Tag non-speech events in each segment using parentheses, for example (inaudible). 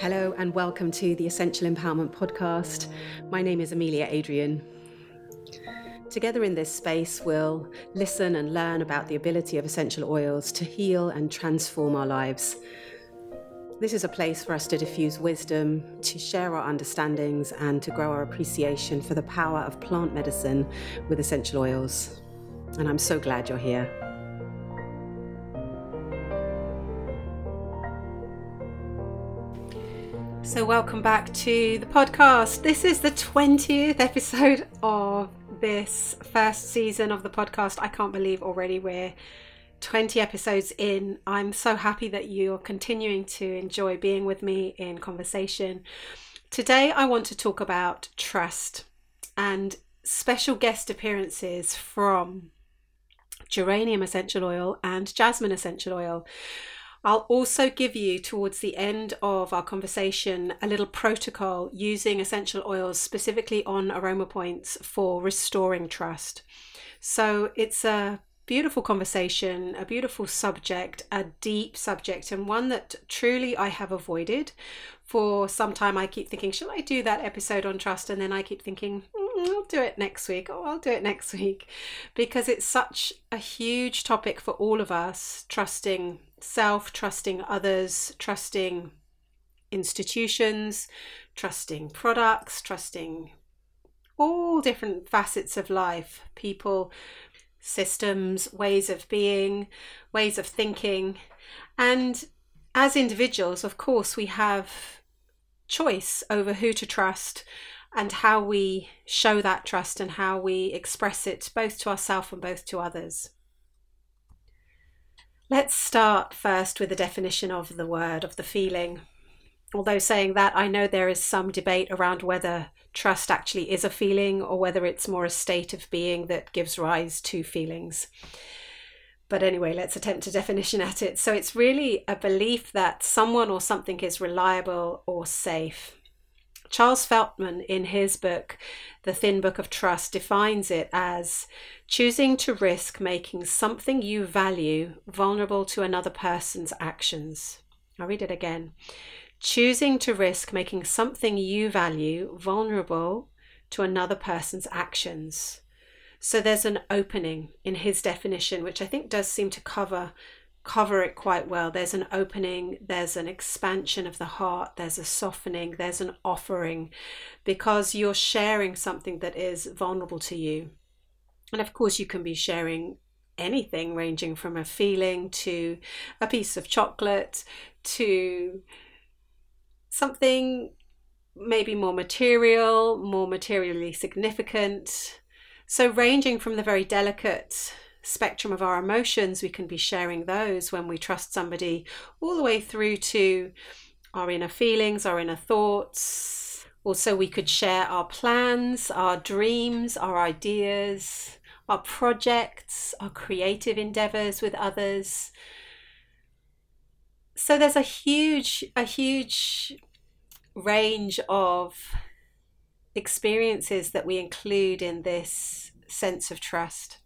Hello, and welcome to the Essential Empowerment Podcast. My name is Amelia Adrian. Together in this space, we'll listen and learn about the ability of essential oils to heal and transform our lives. This is a place for us to diffuse wisdom, to share our understandings, and to grow our appreciation for the power of plant medicine with essential oils. And I'm so glad you're here. So, welcome back to the podcast. This is the 20th episode of this first season of the podcast. I can't believe already we're 20 episodes in. I'm so happy that you're continuing to enjoy being with me in conversation. Today, I want to talk about trust and special guest appearances from geranium essential oil and jasmine essential oil. I'll also give you towards the end of our conversation a little protocol using essential oils specifically on aroma points for restoring trust. So it's a beautiful conversation, a beautiful subject, a deep subject, and one that truly I have avoided for some time. I keep thinking, shall I do that episode on trust? And then I keep thinking, mm, I'll do it next week. Oh, I'll do it next (laughs) week because it's such a huge topic for all of us trusting self, trusting others, trusting institutions, trusting products, trusting all different facets of life, people, systems, ways of being, ways of thinking. And as individuals, of course, we have choice over who to trust and how we show that trust and how we express it both to ourselves and both to others. Let's start first with the definition of the word, of the feeling. Although saying that, I know there is some debate around whether trust actually is a feeling or whether it's more a state of being that gives rise to feelings. But anyway, let's attempt a definition at it. So it's really a belief that someone or something is reliable or safe. Charles Feltman, in his book, The Thin Book of Trust, defines it as choosing to risk making something you value vulnerable to another person's actions. I'll read it again. Choosing to risk making something you value vulnerable to another person's actions. So there's an opening in his definition, which I think does seem to cover cover it quite well. There's an opening, there's an expansion of the heart, there's a softening, there's an offering because you're sharing something that is vulnerable to you. And of course, you can be sharing anything ranging from a feeling to a piece of chocolate to something maybe more material, more materially significant. So, ranging from the very delicate spectrum of our emotions, we can be sharing those when we trust somebody, all the way through to our inner feelings, our inner thoughts. Also, we could share our plans, our dreams, our ideas, our projects, our creative endeavors with others. So there's a huge, a huge range of experiences that we include in this sense of trust.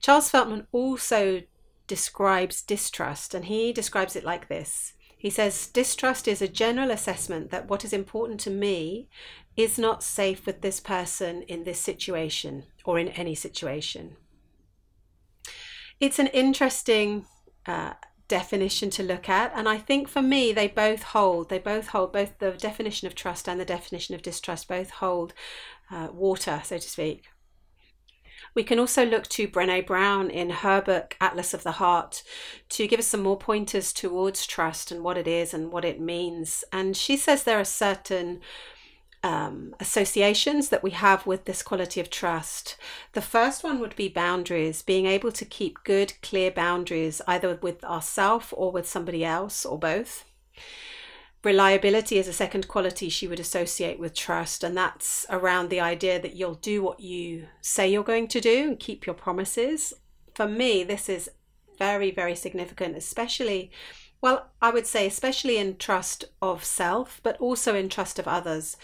Charles Feltman also describes distrust, and he describes it like this. He says, Distrust is a general assessment that what is important to me is not safe with this person in this situation or in any situation. It's an interesting uh, definition to look at, and I think for me, they both hold. They both hold both the definition of trust and the definition of distrust both hold uh, water, so to speak. We can also look to Brene Brown in her book Atlas of the Heart to give us some more pointers towards trust and what it is and what it means. And she says there are certain um, associations that we have with this quality of trust. The first one would be boundaries, being able to keep good, clear boundaries, either with ourselves or with somebody else or both. Reliability is a second quality she would associate with trust, and that's around the idea that you'll do what you say you're going to do and keep your promises. For me, this is very, very significant, especially, well, I would say, especially in trust of self, but also in trust of others.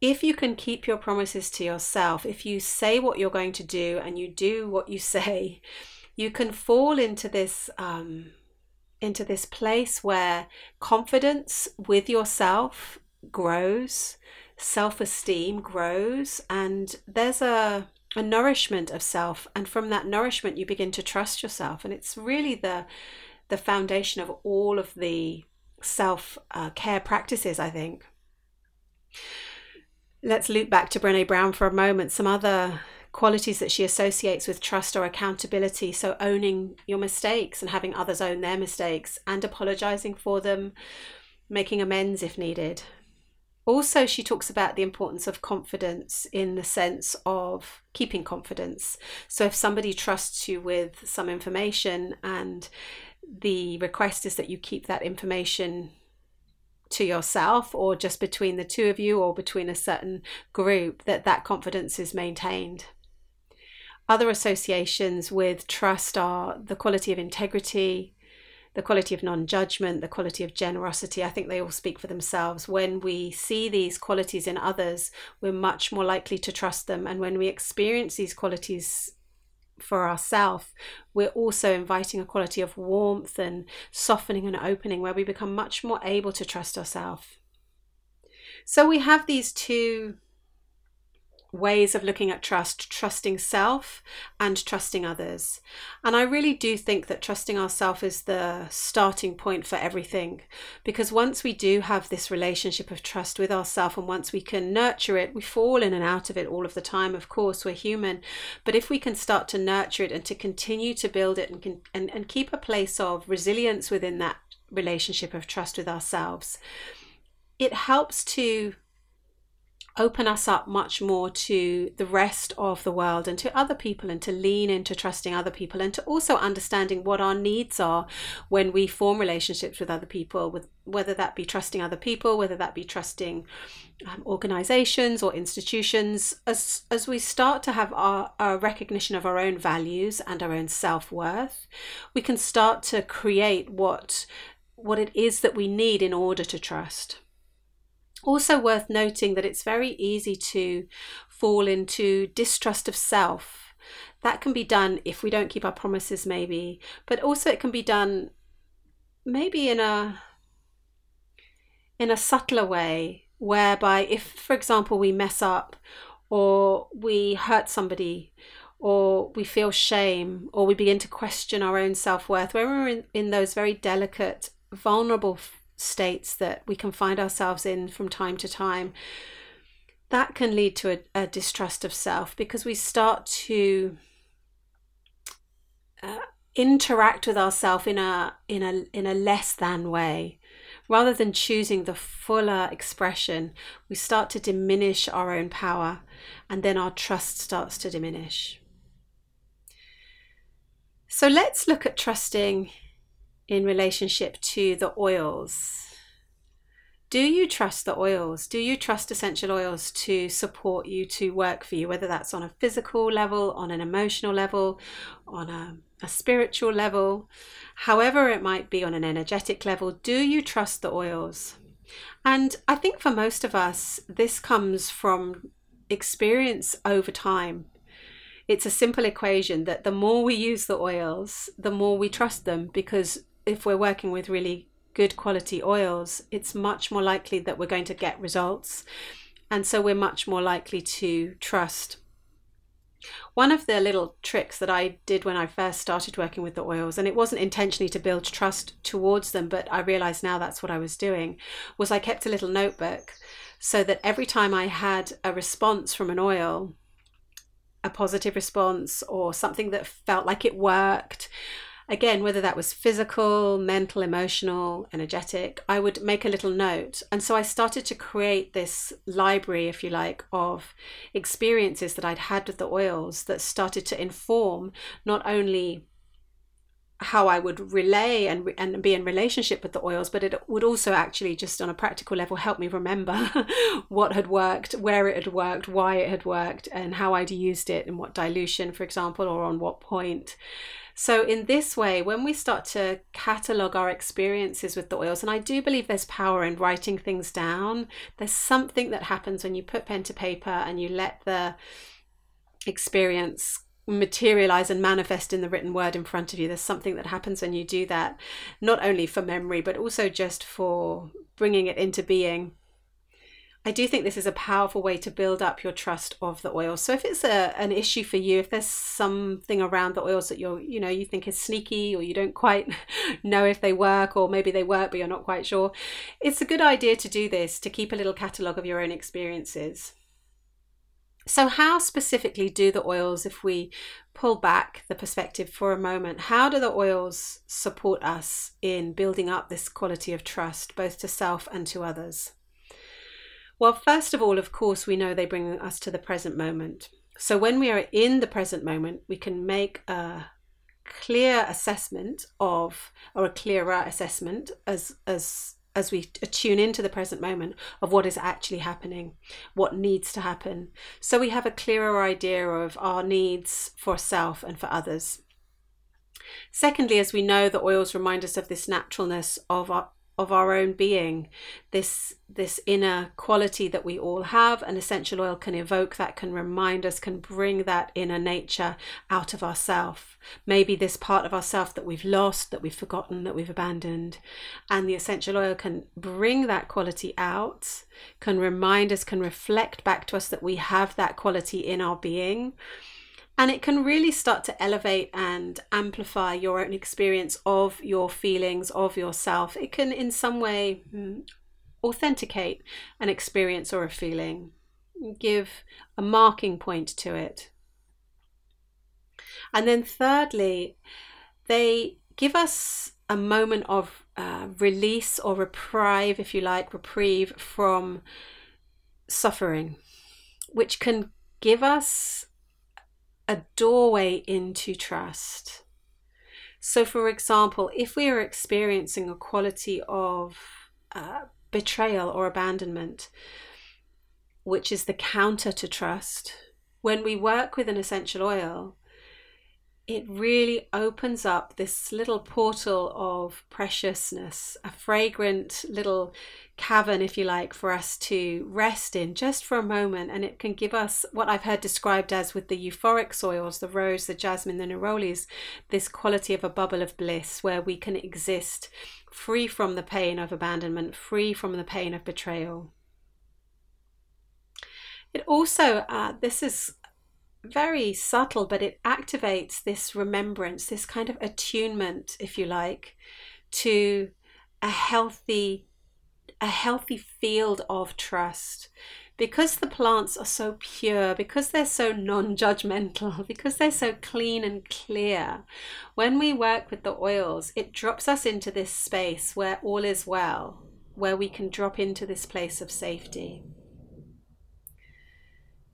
If you can keep your promises to yourself, if you say what you're going to do and you do what you (laughs) say, you can fall into this um, into this place where confidence with yourself grows, self esteem grows, and there's a, a nourishment of self. And from that nourishment, you begin to trust yourself. And it's really the, the foundation of all of the self uh, care practices, I think. Let's loop back to Brene Brown for a moment. Some other qualities that she associates with trust or accountability. So, owning your mistakes and having others own their mistakes and apologizing for them, making amends if needed. Also, she talks about the importance of confidence in the sense of keeping confidence. So, if somebody trusts you with some information and the request is that you keep that information to yourself or just between the two of you or between a certain group that that confidence is maintained other associations with trust are the quality of integrity, the quality of non judgment, the quality of generosity. I think they all speak for themselves. When we see these qualities in others, we're much more likely to trust them. And when we experience these qualities for ourselves, we're also inviting a quality of warmth and softening and opening where we become much more able to trust ourselves. So we have these two ways of looking at trust trusting self and trusting others. And I really do think that trusting ourselves is the starting point for everything. Because once we do have this relationship of trust with ourselves and once we can nurture it, we fall in and out of it all of the time. Of course, we're human. But if we can start to nurture it and to continue to build it and, can, and, and keep a place of resilience within that relationship of trust with ourselves, it helps to open us up much more to the rest of the world and to other people and to lean into trusting other people and to also understanding what our needs are when we form relationships with other people with whether that be trusting other people whether that be trusting um, organizations or institutions as as we start to have our, our recognition of our own values and our own self-worth we can start to create what what it is that we need in order to trust also, worth noting that it's very easy to fall into distrust of self. That can be done if we don't keep our promises, maybe, but also it can be done maybe in a in a subtler way whereby if for example we mess up or we hurt somebody or we feel shame or we begin to question our own self-worth when we're in, in those very delicate vulnerable states that we can find ourselves in from time to time, that can lead to a, a distrust of self because we start to uh, interact with ourselves in a in a in a less than way. Rather than choosing the fuller expression we start to diminish our own power and then our trust starts to diminish. So let's look at trusting in relationship to the oils. Do you trust the oils? Do you trust essential oils to support you, to work for you, whether that's on a physical level, on an emotional level, on a, a spiritual level, however it might be on an energetic level? Do you trust the oils? And I think for most of us, this comes from experience over time it's a simple equation that the more we use the oils, the more we trust them because if we're working with really good quality oils, it's much more likely that we're going to get results. And so we're much more likely to trust. One of the little tricks that I did when I first started working with the oils, and it wasn't intentionally to build trust towards them, but I realize now that's what I was doing, was I kept a little notebook so that every time I had a response from an oil, a positive response or something that felt like it worked, again, whether that was physical, mental, emotional, energetic, I would make a little note. And so I started to create this library, if you like, of experiences that I'd had with the oils that started to inform not only how I would relay and and be in relationship with the oils, but it would also actually just on a practical level help me remember (laughs) what had worked, where it had worked, why it had worked, and how I'd used it, and what dilution, for example, or on what point. So, in this way, when we start to catalog our experiences with the oils, and I do believe there's power in writing things down, there's something that happens when you put pen to paper and you let the experience materialize and manifest in the written word in front of you. There's something that happens when you do that, not only for memory, but also just for bringing it into being. I do think this is a powerful way to build up your trust of the oils. So if it's a, an issue for you, if there's something around the oils that you're, you know, you think is sneaky or you don't quite (laughs) know if they work or maybe they work but you're not quite sure, it's a good idea to do this to keep a little catalogue of your own experiences. So, how specifically do the oils, if we pull back the perspective for a moment, how do the oils support us in building up this quality of trust, both to self and to others? Well, first of all, of course, we know they bring us to the present moment. So, when we are in the present moment, we can make a clear assessment of, or a clearer assessment as, as as we tune into the present moment of what is actually happening, what needs to happen. So we have a clearer idea of our needs for self and for others. Secondly, as we know, the oils remind us of this naturalness of our, of our own being. This this inner quality that we all have an essential oil can evoke that can remind us can bring that inner nature out of ourself. Maybe this part of ourself that we've lost that we've forgotten that we've abandoned. And the essential oil can bring that quality out can remind us can reflect back to us that we have that quality in our being and it can really start to elevate and amplify your own experience of your feelings, of yourself. It can, in some way, mm, authenticate an experience or a feeling, give a marking point to it. And then, thirdly, they give us a moment of uh, release or reprieve, if you like, reprieve from suffering, which can give us a doorway into trust. So, for example, if we are experiencing a quality of uh, betrayal or abandonment, which is the counter to trust, when we work with an essential oil, it really opens up this little portal of preciousness, a fragrant little cavern, if you like, for us to rest in just for a moment. And it can give us what I've heard described as with the euphoric soils, the rose, the jasmine, the nerolies, this quality of a bubble of bliss where we can exist free from the pain of abandonment, free from the pain of betrayal. It also, uh, this is very subtle, but it activates this remembrance, this kind of attunement, if you like, to a healthy a healthy field of trust because the plants are so pure, because they're so non judgmental, (laughs) because they're so clean and clear, when we work with the oils, it drops us into this space where all is well, where we can drop into this place of safety.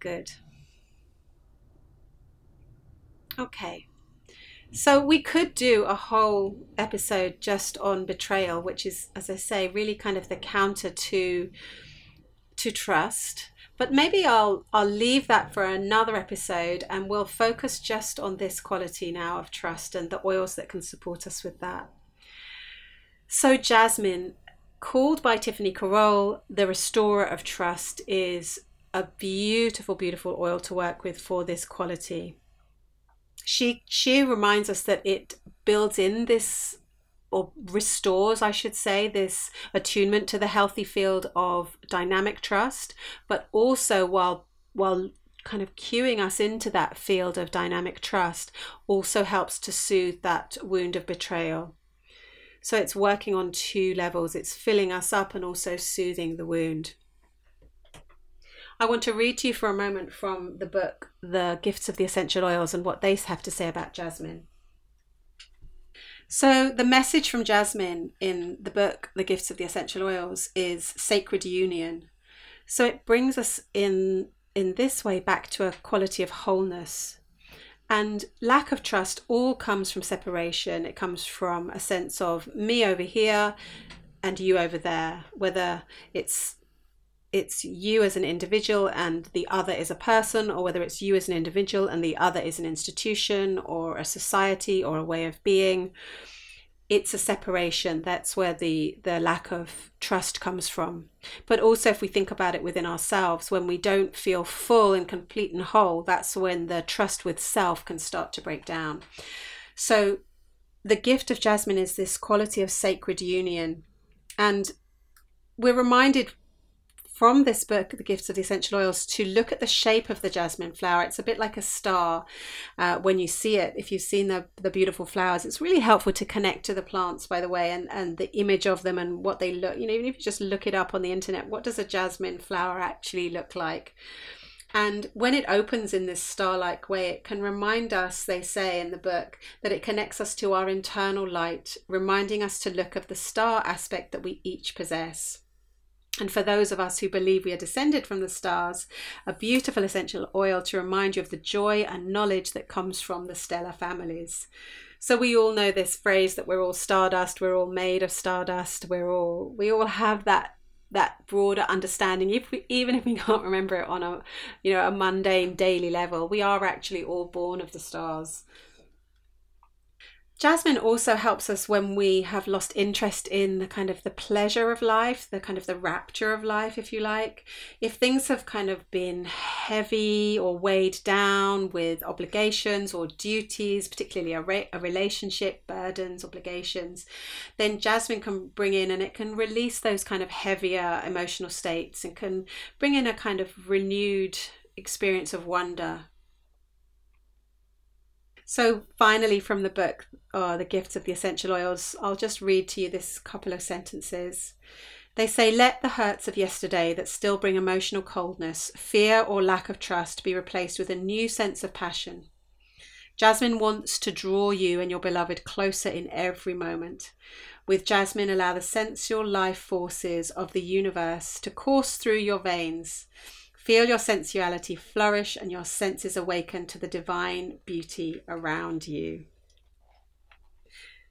Good. Okay. So we could do a whole episode just on betrayal, which is, as I say, really kind of the counter to to trust. But maybe I'll I'll leave that for another episode and we'll focus just on this quality now of trust and the oils that can support us with that. So jasmine, called by Tiffany Carole, the restorer of trust, is a beautiful, beautiful oil to work with for this quality she she reminds us that it builds in this or restores, I should say, this attunement to the healthy field of dynamic trust, but also while while kind of cueing us into that field of dynamic trust also helps to soothe that wound of betrayal. So it's working on two levels. It's filling us up and also soothing the wound. I want to read to you for a moment from the book, The Gifts of the Essential Oils, and what they have to say about jasmine. So, the message from Jasmine in the book, The Gifts of the Essential Oils, is sacred union. So, it brings us in, in this way back to a quality of wholeness. And lack of trust all comes from separation. It comes from a sense of me over here and you over there, whether it's it's you as an individual and the other is a person, or whether it's you as an individual and the other is an institution or a society or a way of being. it's a separation. That's where the the lack of trust comes from. But also if we think about it within ourselves when we don't feel full and complete and whole that's when the trust with self can start to break down. So the gift of jasmine is this quality of sacred union. And we're reminded from this book, The Gifts of the Essential Oils, to look at the shape of the jasmine flower. It's a bit like a star uh, when you see it. If you've seen the, the beautiful flowers, it's really helpful to connect to the plants, by the way, and, and the image of them and what they look. You know, even if you just look it up on the internet, what does a jasmine flower actually look like? And when it opens in this star like way, it can remind us, they say in the book, that it connects us to our internal light, reminding us to look of the star aspect that we each possess. And for those of us who believe we are descended from the stars, a beautiful essential oil to remind you of the joy and knowledge that comes from the stellar families. So we all know this phrase that we're all stardust, we're all made of stardust, we're all we all have that that broader understanding if we, even if we (laughs) can't remember it on a you know a mundane daily level we are actually all born of the stars Jasmine also helps us when we have lost interest in the kind of the pleasure of life, the kind of the rapture of life, if you like. If things have kind of been heavy or weighed down with obligations or duties, particularly a, re- a relationship, burdens, obligations, then Jasmine can bring in and it can release those kind of heavier emotional states and can bring in a kind of renewed experience of wonder so, finally, from the book, oh, The Gifts of the Essential Oils, I'll just read to you this couple of sentences. They say, Let the hurts of yesterday that still bring emotional coldness, fear, or lack of trust be replaced with a new sense of passion. Jasmine wants to draw you and your beloved closer in every moment. With Jasmine, allow the sensual life forces of the universe to course through your veins Feel your sensuality flourish and your senses awaken to the divine beauty around you.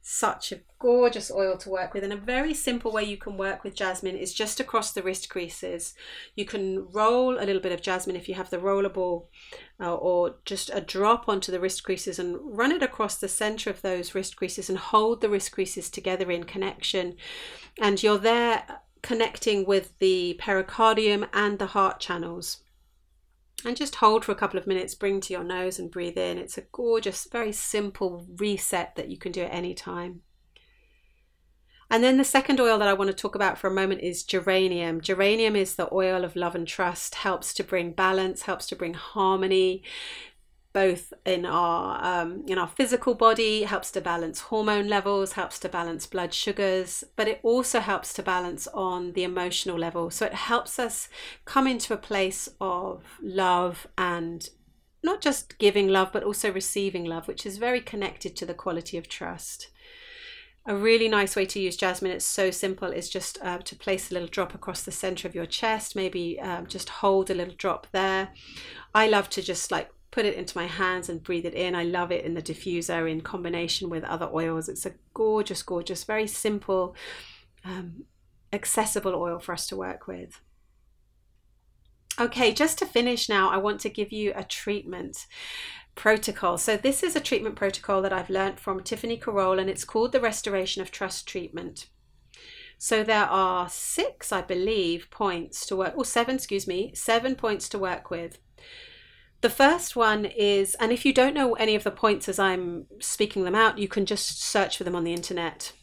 Such a gorgeous oil to work with, and a very simple way you can work with jasmine is just across the wrist creases. You can roll a little bit of jasmine if you have the rollerball, uh, or just a drop onto the wrist creases and run it across the center of those wrist creases and hold the wrist creases together in connection. And you're there connecting with the pericardium and the heart channels. And just hold for a couple of minutes, bring to your nose and breathe in. It's a gorgeous, very simple reset that you can do at any time. And then the second oil that I want to talk about for a moment is geranium. Geranium is the oil of love and trust, helps to bring balance, helps to bring harmony, both in our um, in our physical body helps to balance hormone levels helps to balance blood sugars but it also helps to balance on the emotional level. So it helps us come into a place of love and not just giving love but also receiving love which is very connected to the quality of trust. A really nice way to use jasmine it's so simple is just uh, to place a little drop across the center of your chest maybe um, just hold a little drop there. I love to just like put it into my hands and breathe it in. I love it in the diffuser in combination with other oils. It's a gorgeous, gorgeous, very simple, um, accessible oil for us to work with. Okay, just to finish now, I want to give you a treatment protocol. So, this is a treatment protocol that I've learned from Tiffany Carole, and it's called the Restoration of Trust Treatment. So, there are six, I believe, points to work, or seven, excuse me, seven points to work with. The first one is, and if you don't know any of the points as I'm speaking them out, you can just search for them on the internet.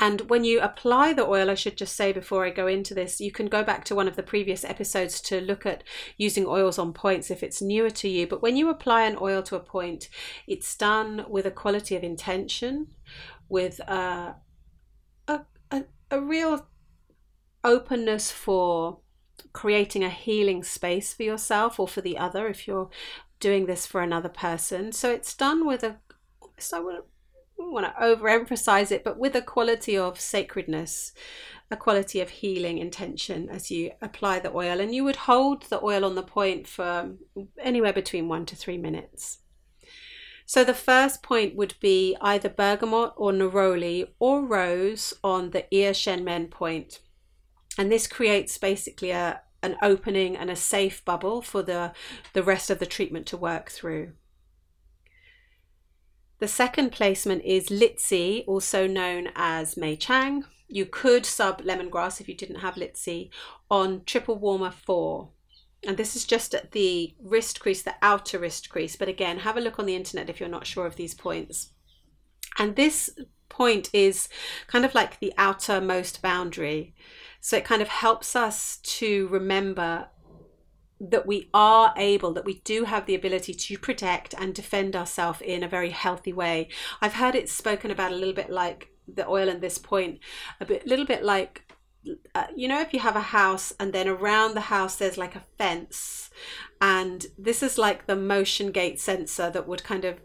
And when you apply the oil, I should just say before I go into this, you can go back to one of the previous episodes to look at using oils on points if it's newer to you. But when you apply an oil to a point, it's done with a quality of intention, with a, a, a, a real openness for creating a healing space for yourself or for the other if you're doing this for another person. So it's done with a, so I want want to overemphasize it, but with a quality of sacredness, a quality of healing intention as you apply the oil. And you would hold the oil on the point for anywhere between one to three minutes. So the first point would be either bergamot or neroli or rose on the ear shen men point and this creates basically a an opening and a safe bubble for the the rest of the treatment to work through The second placement is Litsea, also known as May Chang. You could sub lemongrass if you didn't have Litsea on triple warmer four. And this is just at the wrist crease, the outer wrist crease. But again, have a look on the internet if you're not sure of these points. And this point is kind of like the outermost boundary. So it kind of helps us to remember that we are able, that we do have the ability to protect and defend ourselves in a very healthy way. I've heard it spoken about a little bit like the oil in this point, a bit, little bit like. Uh, you know, if you have a house and then around the house there's like a fence, and this is like the motion gate sensor that would kind of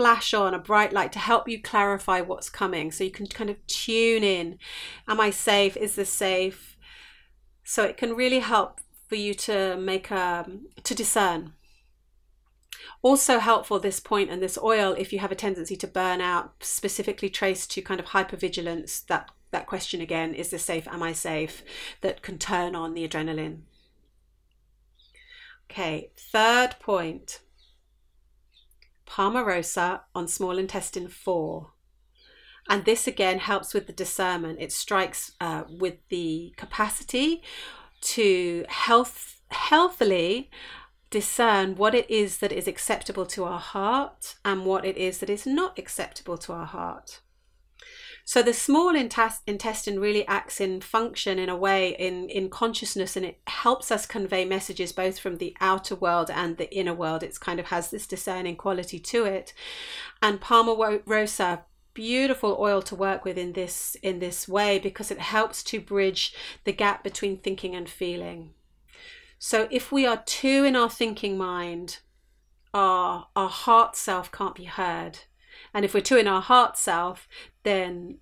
flash on a bright light to help you clarify what's coming. So you can kind of tune in. Am i safe? Is this safe? So it can really help for you to make a um, to discern. Also helpful this point and this oil if you have a tendency to burn out specifically traced to kind of hypervigilance that that question again is this safe? Am i safe? That can turn on the adrenaline. Okay third point palmarosa on small intestine 4 and this again helps with the discernment it strikes uh, with the capacity to health healthily discern what it is that is acceptable to our heart and what it is that is not acceptable to our heart. So the small intestine really acts in function in a way in, in consciousness and it helps us convey messages both from the outer world and the inner world. It's kind of has this discerning quality to it. And Palmarosa beautiful oil to work with in this in this way because it helps to bridge the gap between thinking and feeling so if we are too in our thinking mind our our heart self can't be heard and if we're too in our heart self then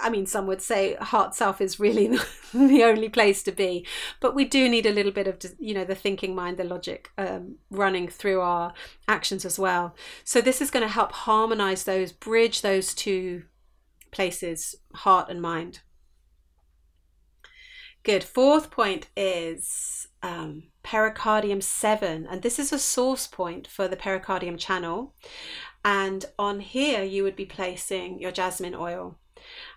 I mean, some would say heart self is really (laughs) the only place to be, but we do need a little bit of, you know, the thinking mind, the logic um, running through our actions as well. So this is going to help harmonize those, bridge those two places, heart and mind. Good. Fourth point is um, pericardium 7, and this is a source point for the pericardium channel. And on here, you would be placing your jasmine oil.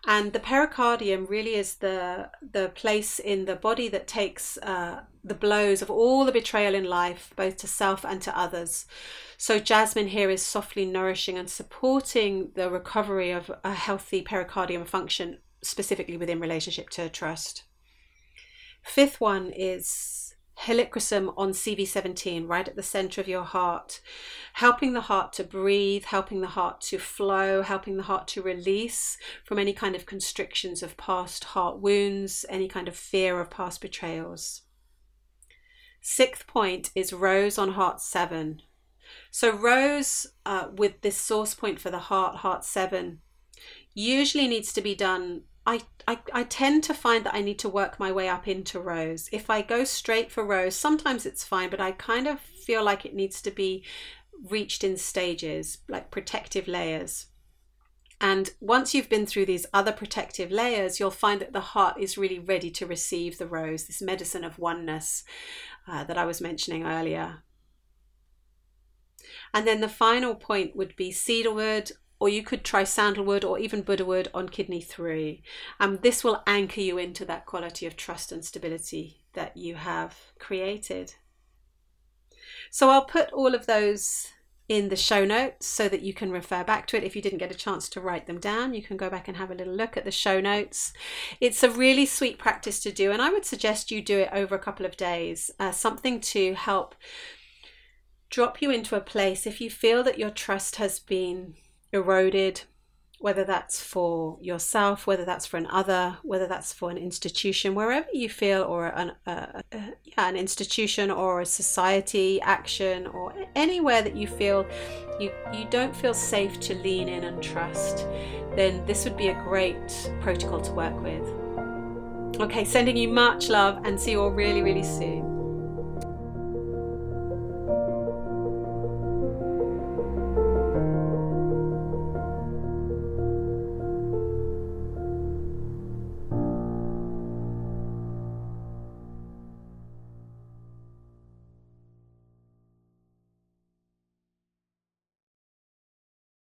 And the pericardium really is the the place in the body that takes uh, the blows of all the betrayal in life, both to self and to others. So jasmine here is softly nourishing and supporting the recovery of a healthy pericardium function, specifically within relationship to trust. Fifth one is helichrysum on CV17, right at the center of your heart, helping the heart to breathe, helping the heart to flow, helping the heart to release from any kind of constrictions of past heart wounds, any kind of fear of past betrayals. Sixth point is rose on heart seven. So, rose uh, with this source point for the heart, heart seven, usually needs to be done I, I, I tend to find that I need to work my way up into rose. If I go straight for rose, sometimes it's fine, but I kind of feel like it needs to be reached in stages, like protective layers. And once you've been through these other protective layers, you'll find that the heart is really ready to receive the rose, this medicine of oneness uh, that I was mentioning earlier. And then the final point would be cedarwood or you could try sandalwood or even Buddhawood on kidney three. And this will anchor you into that quality of trust and stability that you have created. So I'll put all of those in the show notes so that you can refer back to it. If you didn't get a chance to write them down, you can go back and have a little look at the show notes. It's a really sweet practice to do, and I would suggest you do it over a couple of days, uh, something to help drop you into a place if you feel that your trust has been eroded, whether that's for yourself, whether that's for an other, whether that's for an institution, wherever you feel, or an, yeah, an institution or a society action, or anywhere that you feel you, you don't feel safe to lean in and trust, then this would be a great protocol to work with. Okay, sending you much love and see you all really, really soon.